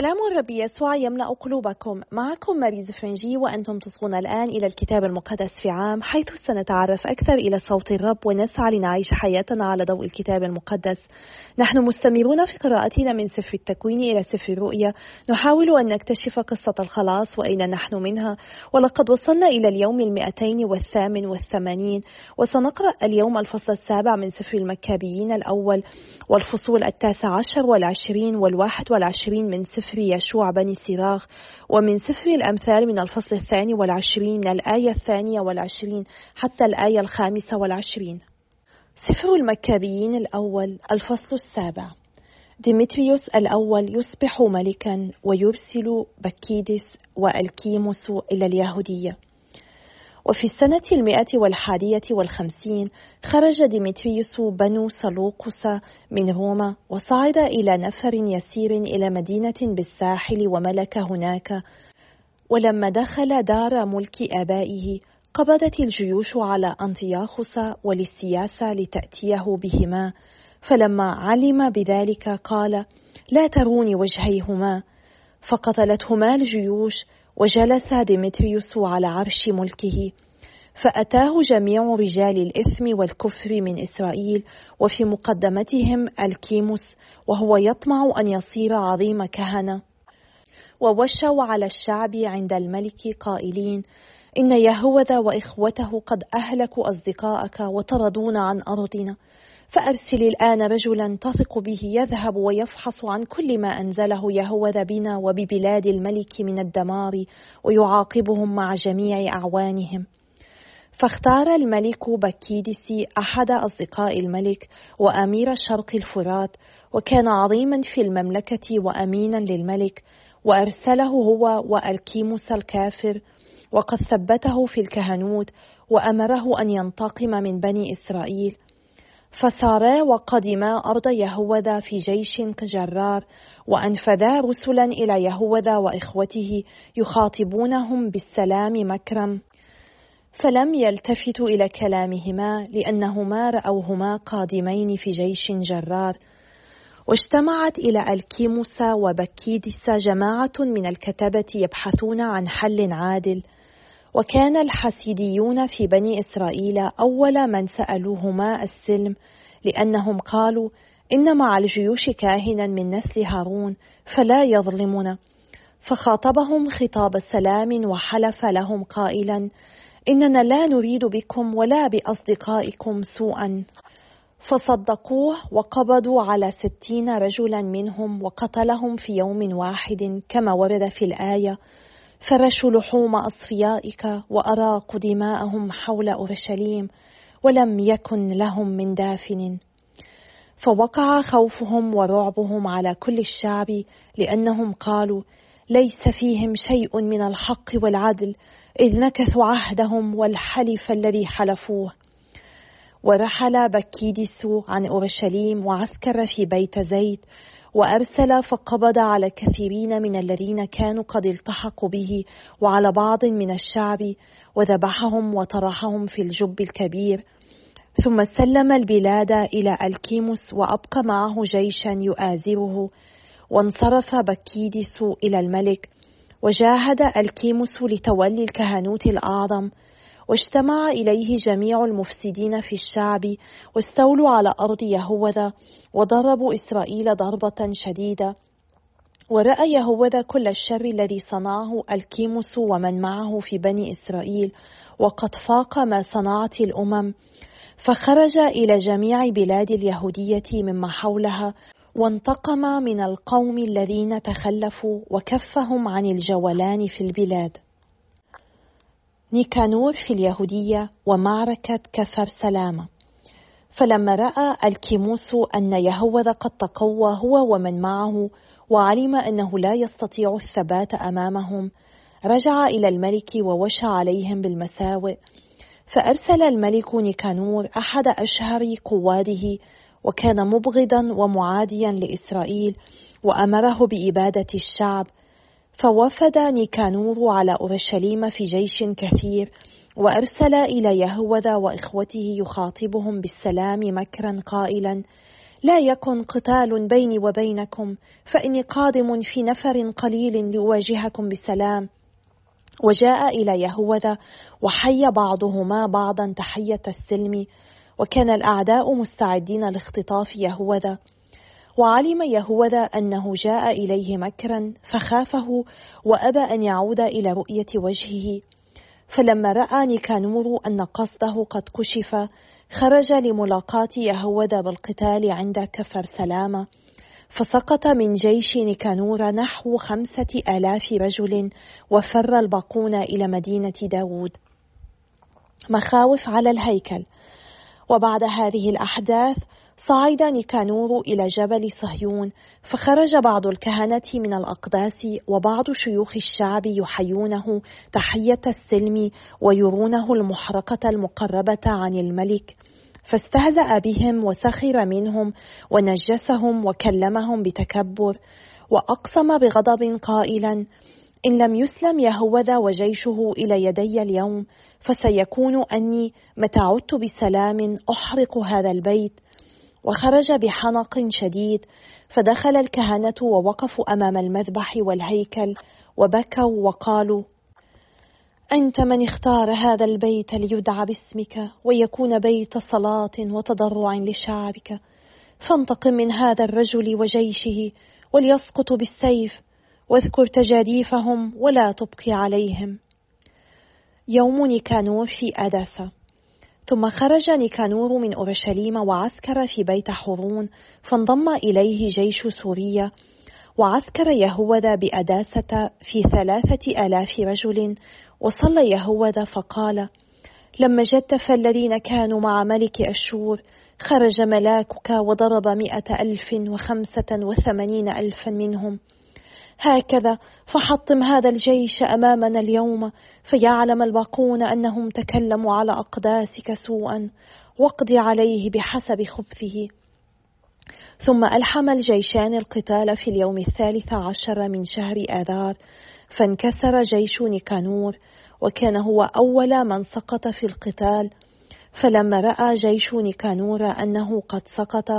سلام الرب يسوع يملأ قلوبكم. معكم ماري زفرنجي وأنتم تصغون الآن إلى الكتاب المقدس في عام حيث سنتعرف أكثر إلى صوت الرب ونسعى لنعيش حياتنا على ضوء الكتاب المقدس. نحن مستمرون في قراءتنا من سفر التكوين إلى سفر الرؤيا. نحاول أن نكتشف قصة الخلاص وأين نحن منها. ولقد وصلنا إلى اليوم المئتين والثامن والثمانين. وسنقرأ اليوم الفصل السابع من سفر المكابيين الأول والفصول التاسع عشر والعشرين والواحد والعشرين من سفر يشوع بني سراغ ومن سفر الأمثال من الفصل الثاني والعشرين من الآية الثانية والعشرين حتى الآية الخامسة والعشرين. سفر المكابيين الأول الفصل السابع. ديمتريوس الأول يصبح ملكا ويرسل بكيدس وألكيموس إلى اليهودية. وفي السنة المائة والحادية والخمسين خرج ديمتريوس بن سلوقس من روما وصعد إلى نفر يسير إلى مدينة بالساحل وملك هناك. ولما دخل دار ملك آبائه قبضت الجيوش على أنطياخوس ولوسياس لتأتيه بهما. فلما علم بذلك قال لا تروني وجهيهما فقتلتهما الجيوش وجلس ديمتريوس على عرش ملكه فأتاه جميع رجال الإثم والكفر من إسرائيل وفي مقدمتهم الكيموس وهو يطمع أن يصير عظيم كهنة. ووشوا على الشعب عند الملك قائلين إن يهوذا وإخوته قد أهلكوا أصدقاءك وطردونا عن أرضنا. فأرسل الآن رجلا تثق به يذهب ويفحص عن كل ما أنزله يهوذا بنا وببلاد الملك من الدمار ويعاقبهم مع جميع أعوانهم. فاختار الملك بكيدسي أحد أصدقاء الملك وأمير شرق الفرات وكان عظيما في المملكة وأمينا للملك وأرسله هو وألكيموس الكافر وقد ثبته في الكهنوت وأمره أن ينتقم من بني إسرائيل. فسارا وقدما أرض يهوذا في جيش كجرار وأنفذا رسلا إلى يهوذا وإخوته يخاطبونهم بالسلام مكرم فلم يلتفتوا إلى كلامهما لأنهما رأوهما قادمين في جيش جرار. واجتمعت إلى الكيموس وبكيدس جماعة من الكتبة يبحثون عن حل عادل. وكان الحسيديون في بني إسرائيل أول من سألوهما السلم لأنهم قالوا إن مع الجيوش كاهنا من نسل هارون فلا يظلمنا. فخاطبهم خطاب سلام وحلف لهم قائلا إننا لا نريد بكم ولا بأصدقائكم سوءا. فصدقوه وقبضوا على ستين رجلا منهم وقتلهم في يوم واحد كما ورد في الآية. فرشوا لحوم أصفيائك وأراقوا دماءهم حول أورشليم ولم يكن لهم من دافن. فوقع خوفهم ورعبهم على كل الشعب لأنهم قالوا ليس فيهم شيء من الحق والعدل إذ نكثوا عهدهم والحلف الذي حلفوه. ورحل بكيدس عن أورشليم وعسكر في بيت زيت وأرسل فقبض على كثيرين من الذين كانوا قد التحقوا به وعلى بعض من الشعب وذبحهم وطرحهم في الجب الكبير. ثم سلم البلاد إلى ألكيموس وأبقى معه جيشا يؤازره. وانصرف بكيدس إلى الملك. وجاهد ألكيموس لتولي الكهنوت الأعظم. واجتمع إليه جميع المفسدين في الشعب واستولوا على أرض يهوذا وضربوا إسرائيل ضربة شديدة. ورأى يهوذا كل الشر الذي صنعه الكيموس ومن معه في بني إسرائيل وقد فاق ما صنعت الأمم. فخرج إلى جميع بلاد اليهودية مما حولها وانتقم من القوم الذين تخلفوا وكفهم عن الجولان في البلاد. نيكانور في اليهودية ومعركة كفر سلامة. فلما رأى الكيموس أن يهوذا قد تقوى هو ومن معه وعلم أنه لا يستطيع الثبات أمامهم رجع إلى الملك ووشى عليهم بالمساوئ. فأرسل الملك نيكانور أحد أشهر قواده وكان مبغضا ومعاديا لإسرائيل وأمره بإبادة الشعب فوفد نيكانور على أورشليم في جيش كثير وأرسل إلى يهوذا وإخوته يخاطبهم بالسلام مكرا قائلا لا يكن قتال بيني وبينكم فإني قادم في نفر قليل لأواجهكم بسلام وجاء إلى يهوذا وحي بعضهما بعضا تحية السلم وكان الأعداء مستعدين لاختطاف يهوذا. وعلم يهوذا أنه جاء إليه مكرا فخافه وأبى أن يعود إلى رؤية وجهه. فلما رأى نيكانور أن قصده قد كشف خرج لملاقاة يهوذا بالقتال عند كفر سلامة. فسقط من جيش نيكانور نحو خمسة آلاف رجل وفر الباقون إلى مدينة داود. مخاوف على الهيكل. وبعد هذه الأحداث صعد نيكانور إلى جبل صهيون فخرج بعض الكهنة من الأقداس وبعض شيوخ الشعب يحيونه تحية السلم ويرونه المحرقة المقربة عن الملك. فاستهزأ بهم وسخر منهم ونجسهم وكلمهم بتكبر وأقسم بغضب قائلا إن لم يسلم يهوذا وجيشه إلى يدي اليوم فسيكون أني متى عدت بسلام أحرق هذا البيت وخرج بحنق شديد فدخل الكهنة ووقفوا أمام المذبح والهيكل وبكوا وقالوا أنت من اختار هذا البيت ليدعى باسمك ويكون بيت صلاة وتضرع لشعبك. فانتقم من هذا الرجل وجيشه وليسقط بالسيف واذكر تجاديفهم ولا تبقي عليهم. يوم نيكانور في أداسة ثم خرج نيكانور من أورشليم وعسكر في بيت حورون فانضم إليه جيش سوريا وعسكر يهوذا بأداسة في ثلاثة آلاف رجل وصلى يهوذا فقال لما جدف الذين كانوا مع ملك أشور خرج ملاكك وضرب مئة ألف وخمسة وثمانين ألفا منهم هكذا فحطم هذا الجيش أمامنا اليوم فيعلم الباقون أنهم تكلموا على أقداسك سوءا واقض عليه بحسب خبثه. ثم ألحم الجيشان القتال في اليوم الثالث عشر من شهر آذار فانكسر جيش نيكانور وكان هو أول من سقط في القتال. فلما رأى جيش نيكانور أنه قد سقط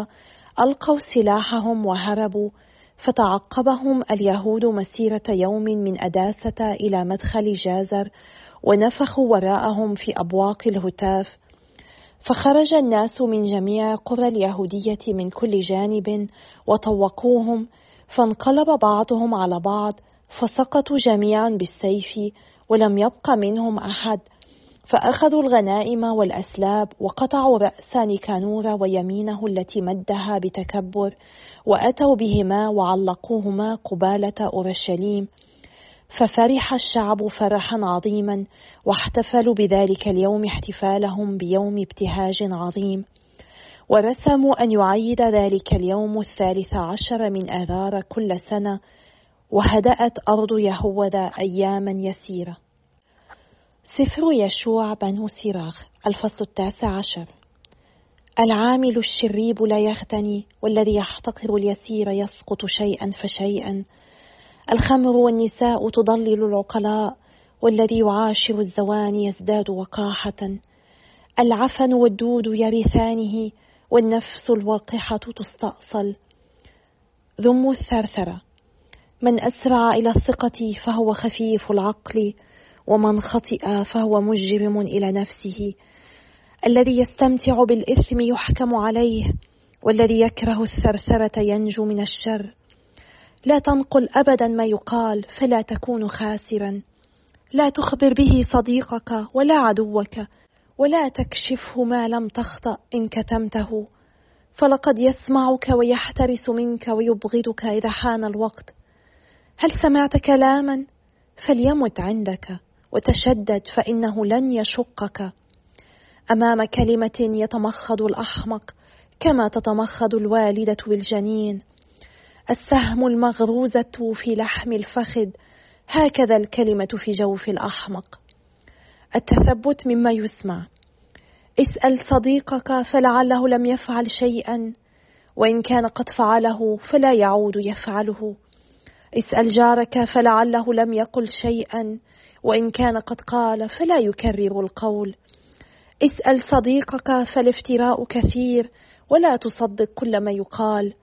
ألقوا سلاحهم وهربوا. فتعقبهم اليهود مسيرة يوم من أداسة إلى مدخل جازر ونفخوا وراءهم في أبواق الهتاف. فخرج الناس من جميع قرى اليهودية من كل جانب وطوقوهم فانقلب بعضهم على بعض فسقطوا جميعا بالسيف ولم يبق منهم أحد. فأخذوا الغنائم والأسلاب وقطعوا رأس نيكانور ويمينه التي مدها بتكبر وأتوا بهما وعلقوهما قبالة أورشليم. ففرح الشعب فرحا عظيما واحتفلوا بذلك اليوم احتفالهم بيوم ابتهاج عظيم. ورسموا أن يعيد ذلك اليوم الثالث عشر من آذار كل سنة وهدأت أرض يهوذا أياما يسيرة. سفر يشوع بنو سراخ الفصل التاسع عشر. العامل الشريب لا يغتني والذي يحتقر اليسير يسقط شيئا فشيئا. الخمر والنساء تضلل العقلاء والذي يعاشر الزواني يزداد وقاحة. العفن والدود يرثانه والنفس الوقحة تستأصل. ذم الثرثرة. من أسرع إلى الثقة فهو خفيف العقل. ومن خطئ فهو مجرم إلى نفسه. الذي يستمتع بالإثم يحكم عليه والذي يكره الثرثرة ينجو من الشر. لا تنقل ابدا ما يقال فلا تكون خاسرا. لا تخبر به صديقك ولا عدوك ولا تكشفه ما لم تخطأ إن كتمته. فلقد يسمعك ويحترس منك ويبغضك إذا حان الوقت. هل سمعت كلاما؟ فليمت عندك. وتشدد فإنه لن يشقك. أمام كلمة يتمخض الأحمق كما تتمخض الوالدة بالجنين السهم المغروزه في لحم الفخذ هكذا الكلمة في جوف الأحمق. التثبت مما يسمع. اسأل صديقك فلعله لم يفعل شيئا وإن كان قد فعله فلا يعود يفعله. اسأل جارك فلعله لم يقل شيئا وإن كان قد قال فلا يكرر القول. اسأل صديقك فالافتراء كثير ولا تصدق كل ما يقال.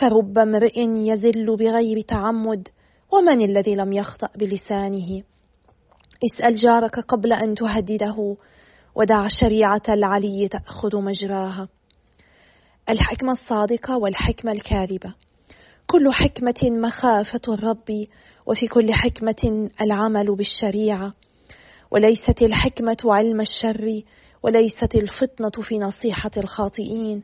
فرب امرئ يزل بغير تعمد ومن الذي لم يخطأ بلسانه؟ اسأل جارك قبل أن تهدده ودع الشريعة العلي تأخذ مجراها. الحكمة الصادقة والحكمة الكاذبة. كل حكمة مخافة الرب وفي كل حكمة العمل بالشريعة. وليست الحكمة علم الشر وليست الفطنة في نصيحة الخاطئين.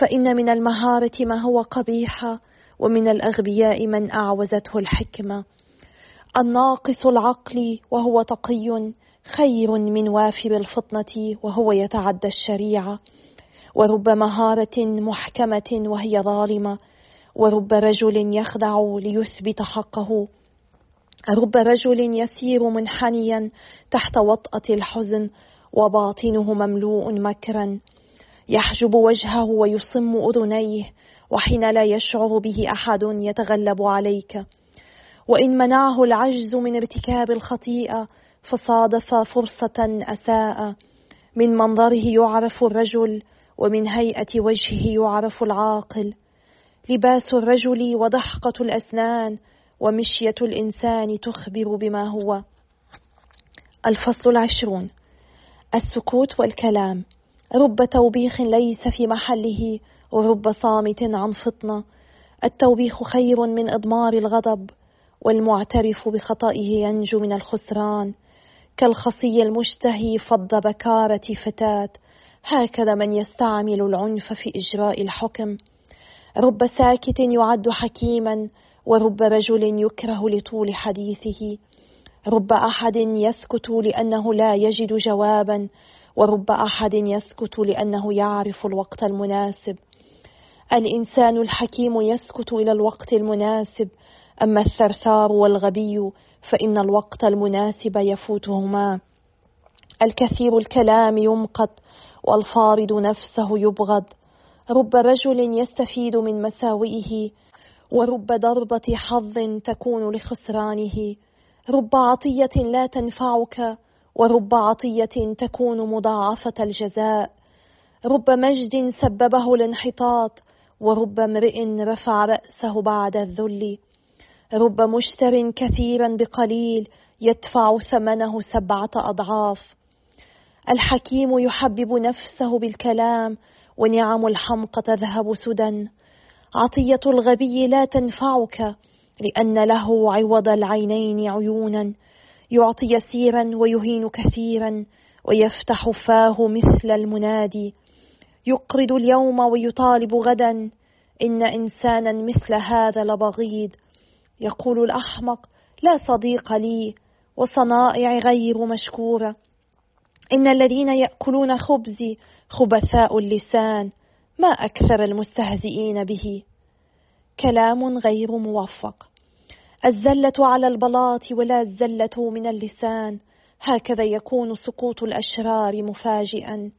فإن من المهارة ما هو قبيح ومن الأغبياء من أعوزته الحكمة. الناقص العقل وهو تقي خير من وافر الفطنة وهو يتعدى الشريعة. ورب مهارة محكمة وهي ظالمة ورب رجل يخدع ليثبت حقه. رب رجل يسير منحنيا تحت وطأة الحزن وباطنه مملوء مكرا. يحجب وجهه ويصم أذنيه وحين لا يشعر به أحد يتغلب عليك. وإن منعه العجز من ارتكاب الخطيئة فصادف فرصة أساء. من منظره يعرف الرجل ومن هيئة وجهه يعرف العاقل. لباس الرجل وضحكة الأسنان ومشية الإنسان تخبر بما هو. الفصل العشرون. السكوت والكلام. رب توبيخ ليس في محله ورب صامت عن فطنة. التوبيخ خير من إضمار الغضب والمعترف بخطئه ينجو من الخسران. كالخصي المشتهي فض بكارة فتاة. هكذا من يستعمل العنف في إجراء الحكم. رب ساكت يعد حكيما ورب رجل يكره لطول حديثه. رب أحد يسكت لأنه لا يجد جوابا ورب أحد يسكت لأنه يعرف الوقت المناسب. الإنسان الحكيم يسكت إلى الوقت المناسب. أما الثرثار والغبي فإن الوقت المناسب يفوتهما. الكثير الكلام يمقت والفارض نفسه يبغض. رب رجل يستفيد من مساوئه ورب ضربة حظ تكون لخسرانه. رب عطية لا تنفعك ورب عطية تكون مضاعفة الجزاء. رب مجد سببه الانحطاط ورب امرئ رفع رأسه بعد الذل. رب مشتر كثيرا بقليل يدفع ثمنه سبعة أضعاف. الحكيم يحبب نفسه بالكلام ونعم الحمق تذهب سدى. عطية الغبي لا تنفعك لأن له عوض العينين عيونا. يعطي يسيرا ويهين كثيرا ويفتح فاه مثل المنادي. يقرض اليوم ويطالب غدا. إن إنسانا مثل هذا لبغيض. يقول الأحمق لا صديق لي وصنائع غير مشكورة. إن الذين يأكلون خبزي خبثاء اللسان ما أكثر المستهزئين به. كلام غير موفق. الزلة على البلاط ولا الزلة من اللسان. هكذا يكون سقوط الأشرار مفاجئا.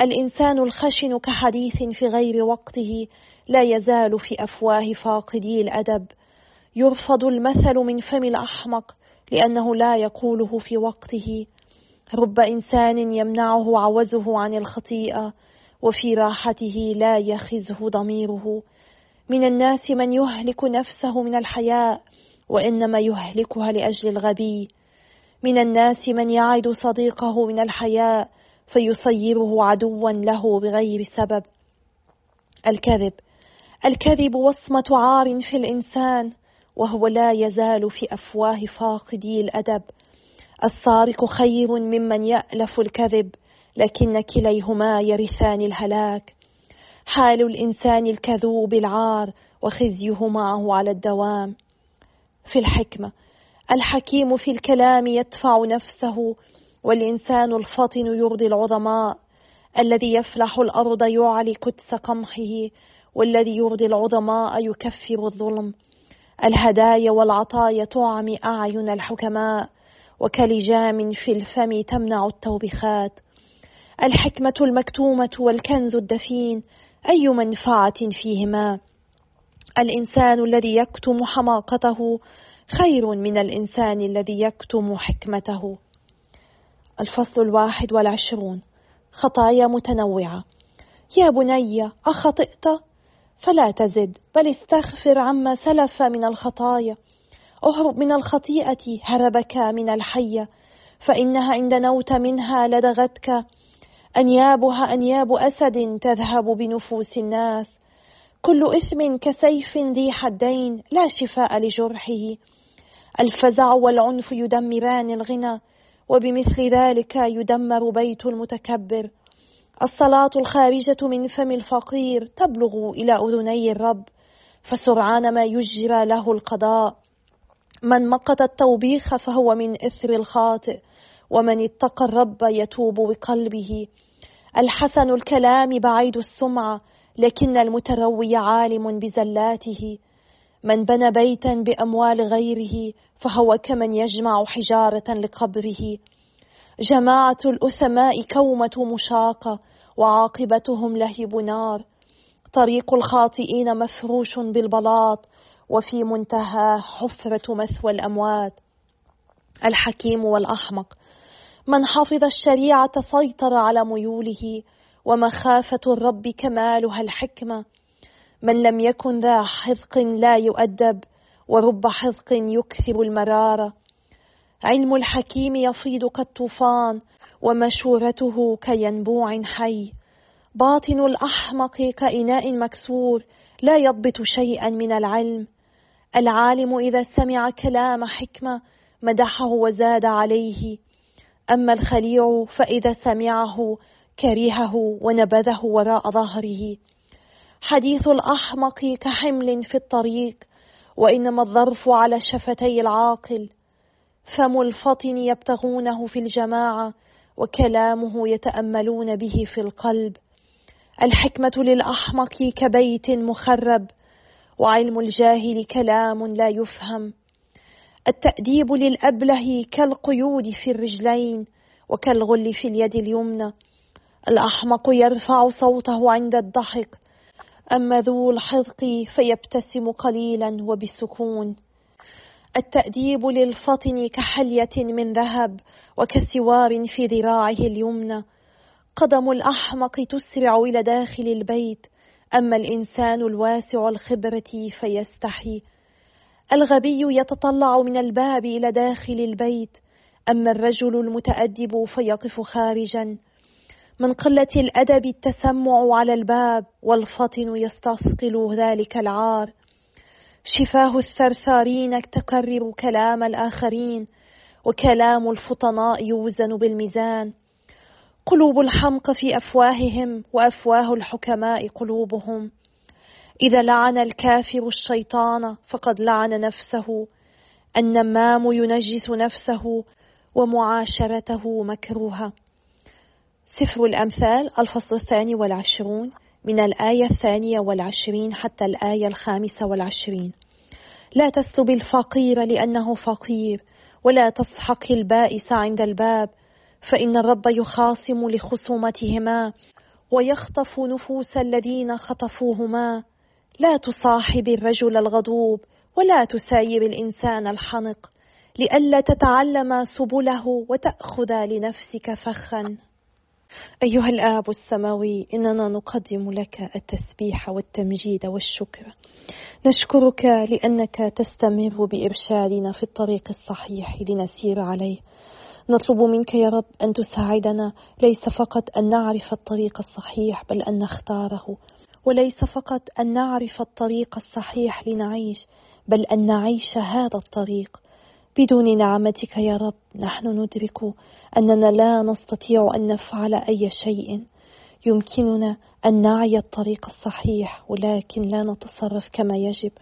الإنسان الخشن كحديث في غير وقته لا يزال في أفواه فاقدي الأدب. يرفض المثل من فم الأحمق لأنه لا يقوله في وقته. رب إنسان يمنعه عوزه عن الخطيئة وفي راحته لا يخزه ضميره. من الناس من يهلك نفسه من الحياء وإنما يهلكها لأجل الغبي. من الناس من يعد صديقه من الحياء فيصيره عدوا له بغير سبب. الكذب الكذب وصمة عار في الإنسان وهو لا يزال في أفواه فاقدي الأدب. السارق خير ممن يألف الكذب لكن كليهما يرثان الهلاك. حال الإنسان الكذوب العار وخزيه معه على الدوام. في الحكمة الحكيم في الكلام يدفع نفسه والإنسان الفطن يرضي العظماء. الذي يفلح الأرض يعلي كدس قمحه والذي يرضي العظماء يكفر الظلم. الهدايا والعطايا تعمي أعين الحكماء. وكلجام في الفم تمنع التوبخات. الحكمة المكتومة والكنز الدفين أي منفعة فيهما؟ الإنسان الذي يكتم حماقته خير من الإنسان الذي يكتم حكمته. الفصل الواحد والعشرون. خطايا متنوعة. يا بني أخطئت؟ فلا تزد بل استغفر عما سلف من الخطايا. أهرب من الخطيئة هربك من الحية فإنها إن دنوت منها لدغتك. أنيابها أنياب أسد تذهب بنفوس الناس. كل إثم كسيف ذي حدين لا شفاء لجرحه. الفزع والعنف يدمران الغنى وبمثل ذلك يدمر بيت المتكبر. الصلاة الخارجة من فم الفقير تبلغ إلى أذني الرب فسرعان ما يجرى له القضاء. من مقت التوبيخ فهو من إثر الخاطئ ومن اتقى الرب يتوب بقلبه. الحسن الكلام بعيد السمعة لكن المتروي عالم بزلاته. من بنى بيتا بأموال غيره فهو كمن يجمع حجارة لقبره. جماعة الأثماء كومة مشاقة وعاقبتهم لهب نار. طريق الخاطئين مفروش بالبلاط وفي منتهى حفرة مثوى الأموات الحكيم والأحمق. من حفظ الشريعة سيطر على ميوله ومخافة الرب كمالها الحكمة. من لم يكن ذا حذق لا يؤدب ورب حذق يكثر المرارة. علم الحكيم يفيض كالطوفان ومشورته كينبوع حي. باطن الأحمق كإناء مكسور لا يضبط شيئا من العلم. العالم إذا سمع كلام حكمة مدحه وزاد عليه. أما الخليع فإذا سمعه كرهه ونبذه وراء ظهره. حديث الأحمق كحمل في الطريق وإنما الظرف على شفتي العاقل. فم الفطن يبتغونه في الجماعة وكلامه يتأملون به في القلب. الحكمة للأحمق كبيت مخرب وعلم الجاهل كلام لا يفهم. التأديب للأبله كالقيود في الرجلين وكالغل في اليد اليمنى. الأحمق يرفع صوته عند الضحك. أما ذو الحذق فيبتسم قليلا وبسكون. التأديب للفطن كحلية من ذهب وكسوار في ذراعه اليمنى. قدم الأحمق تسرع إلى داخل البيت أما الإنسان الواسع الخبرة فيستحي. الغبي يتطلع من الباب إلى داخل البيت أما الرجل المتأدب فيقف خارجا. من قلة الأدب التسمع على الباب والفطن يستثقل ذلك العار. شفاه الثرثارين تكرر كلام الآخرين وكلام الفطناء يوزن بالميزان. قلوب الحمق في أفواههم وأفواه الحكماء قلوبهم. إذا لعن الكافر الشيطان فقد لعن نفسه. النمام ينجس نفسه ومعاشرته مكروهة سفر الأمثال الفصل الثاني والعشرون من الآية الثانية والعشرين حتى الآية الخامسة والعشرين. لا تسلب الفقير لأنه فقير ولا تسحق البائس عند الباب فإن الرب يخاصم لخصومتهما ويخطف نفوس الذين خطفوهما. لا تصاحب الرجل الغضوب ولا تساير الإنسان الحنق لئلا تتعلم سبله وتأخذ لنفسك فخا. أيها الآب السماوي إننا نقدم لك التسبيح والتمجيد والشكر. نشكرك لأنك تستمر بإرشادنا في الطريق الصحيح لنسير عليه. نطلب منك يا رب أن تساعدنا. ليس فقط أن نعرف الطريق الصحيح بل أن نختاره. وليس فقط أن نعرف الطريق الصحيح لنعيش بل أن نعيش هذا الطريق. بدون نعمتك يا رب نحن ندرك أننا لا نستطيع أن نفعل أي شيء. يمكننا أن نعي الطريق الصحيح ولكن لا نتصرف كما يجب.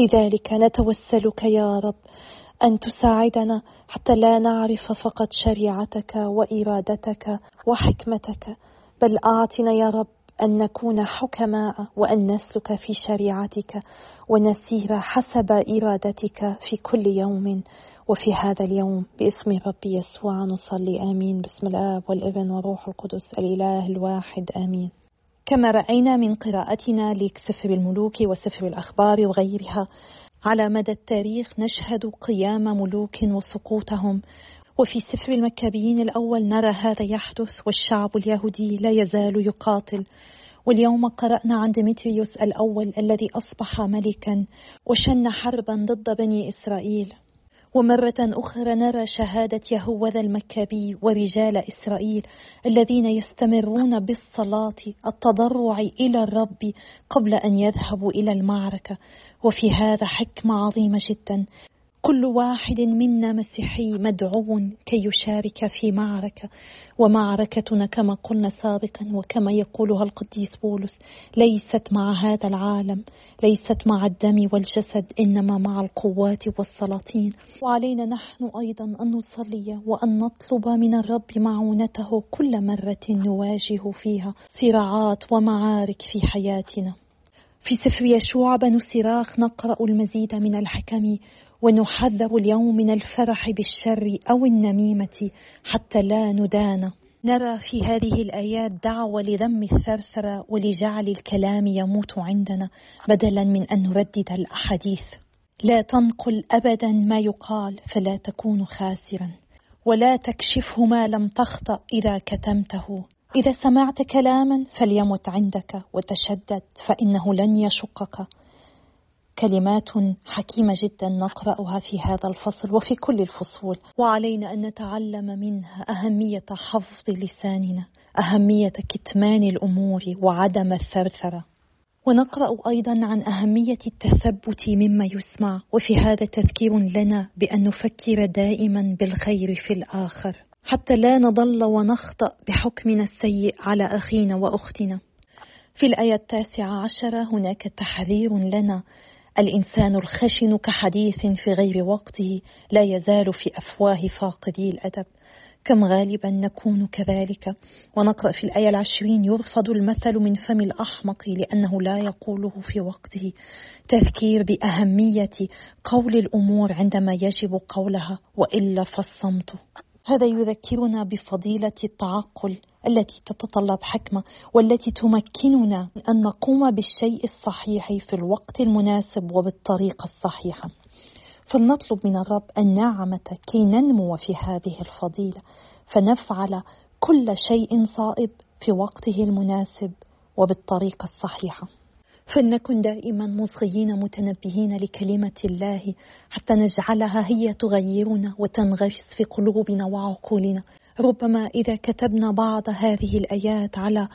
لذلك نتوسلك يا رب. أن تساعدنا حتى لا نعرف فقط شريعتك وإرادتك وحكمتك بل أعطنا يا رب أن نكون حكماء وأن نسلك في شريعتك ونسير حسب إرادتك في كل يوم. وفي هذا اليوم باسم ربي يسوع نصلي آمين. باسم الآب والإبن وروح القدس الإله الواحد آمين. كما رأينا من قراءتنا لسفر الملوك وسفر الأخبار وغيرها على مدى التاريخ نشهد قيام ملوك وسقوطهم. وفي سفر المكابيين الأول نرى هذا يحدث والشعب اليهودي لا يزال يقاتل. واليوم قرأنا عن ديمتريوس الأول الذي أصبح ملكا وشن حربا ضد بني إسرائيل. ومرة أخرى نرى شهادة يهوذا المكابي ورجال إسرائيل الذين يستمرون بالصلاة التضرع إلى الرب قبل أن يذهبوا إلى المعركة. وفي هذا حكمة عظيمة جدا. كل واحد منا مسيحي مدعو كي يشارك في معركة ومعركتنا كما قلنا سابقا وكما يقولها القديس بولس ليست مع هذا العالم ليست مع الدم والجسد إنما مع القوات والسلاطين. وعلينا نحن أيضا أن نصلي وأن نطلب من الرب معونته كل مرة نواجه فيها صراعات ومعارك في حياتنا. في سفر يشوع بن سراخ نقرأ المزيد من الحكم. ونحذر اليوم من الفرح بالشر أو النميمة حتى لا ندان. نرى في هذه الآيات دعوة لذم الثرثرة ولجعل الكلام يموت عندنا بدلا من أن نردد الأحاديث. لا تنقل أبدا ما يقال فلا تكون خاسرا. ولا تكشفه ما لم تخطأ إذا كتمته. إذا سمعت كلاما فليمت عندك وتشدد فإنه لن يشقك. كلمات حكيمة جدا نقرأها في هذا الفصل وفي كل الفصول. وعلينا أن نتعلم منها أهمية حفظ لساننا أهمية كتمان الأمور وعدم الثرثرة. ونقرأ أيضا عن أهمية التثبت مما يسمع وفي هذا تذكير لنا بأن نفكر دائما بالخير في الآخر. حتى لا نضل ونخطأ بحكمنا السيء على أخينا وأختنا. في الآية التاسعة عشرة هناك تحذير لنا الإنسان الخشن كحديث في غير وقته لا يزال في أفواه فاقدي الأدب. كم غالبا نكون كذلك. ونقرأ في الآية العشرين يرفض المثل من فم الأحمق لأنه لا يقوله في وقته. تذكير بأهمية قول الأمور عندما يجب قولها وإلا فالصمت. هذا يذكرنا بفضيلة التعقل التي تتطلب حكمة والتي تمكننا أن نقوم بالشيء الصحيح في الوقت المناسب وبالطريقة الصحيحة. فلنطلب من الرب النعمة كي ننمو في هذه الفضيلة فنفعل كل شيء صائب في وقته المناسب وبالطريقة الصحيحة. فلنكن دائما مصغيين متنبهين لكلمة الله حتى نجعلها هي تغيرنا وتنغرس في قلوبنا وعقولنا. ربما إذا كتبنا بعض هذه الآيات على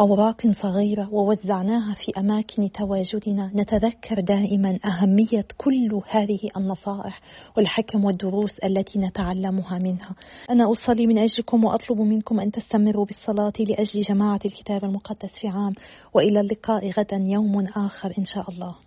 أوراق صغيرة ووزعناها في أماكن تواجدنا نتذكر دائما أهمية كل هذه النصائح والحكم والدروس التي نتعلمها منها. أنا أصلي من أجلكم وأطلب منكم أن تستمروا بالصلاة لأجل جماعة الكتاب المقدس في عام وإلى اللقاء غدا يوم آخر إن شاء الله.